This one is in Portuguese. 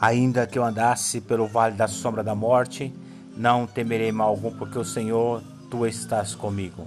Ainda que eu andasse pelo vale da sombra da morte, não temerei mal algum, porque o Senhor, tu estás comigo.